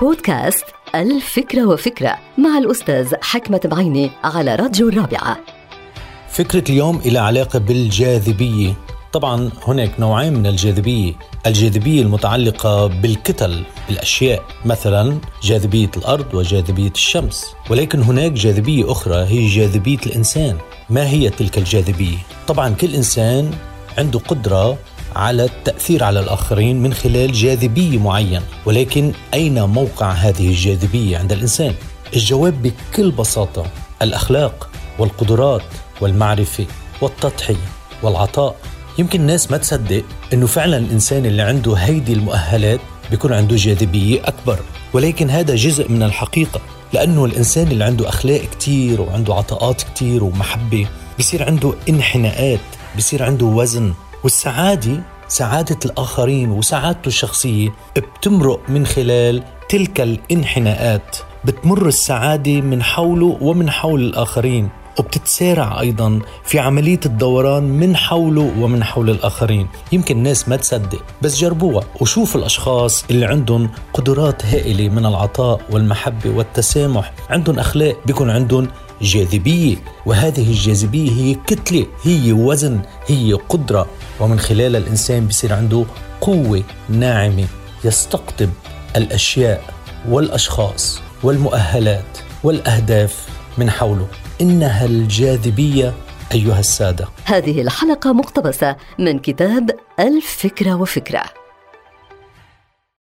بودكاست الفكرة وفكرة مع الأستاذ حكمة بعيني على راديو الرابعة. فكرة اليوم إلى علاقة بالجاذبية. طبعا هناك نوعين من الجاذبية. الجاذبية المتعلقة بالكتل بالأشياء مثلا جاذبية الأرض وجاذبية الشمس. ولكن هناك جاذبية أخرى هي جاذبية الإنسان. ما هي تلك الجاذبية؟ طبعا كل إنسان عنده قدرة على التأثير على الآخرين من خلال جاذبية معينة ولكن أين موقع هذه الجاذبية عند الإنسان؟ الجواب بكل بساطة الأخلاق والقدرات والمعرفة والتضحية والعطاء. يمكن الناس ما تصدق إنه فعلا الإنسان اللي عنده هيدي المؤهلات بيكون عنده جاذبية أكبر. ولكن هذا جزء من الحقيقة لأنه الإنسان اللي عنده أخلاق كتير وعنده عطاءات كتير ومحبة بصير عنده انحناءات بصير عنده وزن. والسعادة سعادة الآخرين وسعادته الشخصية بتمرق من خلال تلك الانحناءات. بتمر السعادة من حوله ومن حول الآخرين وبتتسارع أيضا في عملية الدوران من حوله ومن حول الآخرين. يمكن الناس ما تصدق بس جربوها وشوفوا الأشخاص اللي عندهم قدرات هائلة من العطاء والمحبة والتسامح. عندهم أخلاق بيكون عندهم جاذبية وهذه الجاذبية هي كتلة هي وزن هي قدرة. ومن خلالها الإنسان بيصير عنده قوة ناعمة يستقطب الأشياء والأشخاص والمؤهلات والأهداف من حوله. إنها الجاذبية أيها السادة. هذه الحلقة مقتبسة من كتاب الفكرة وفكرة.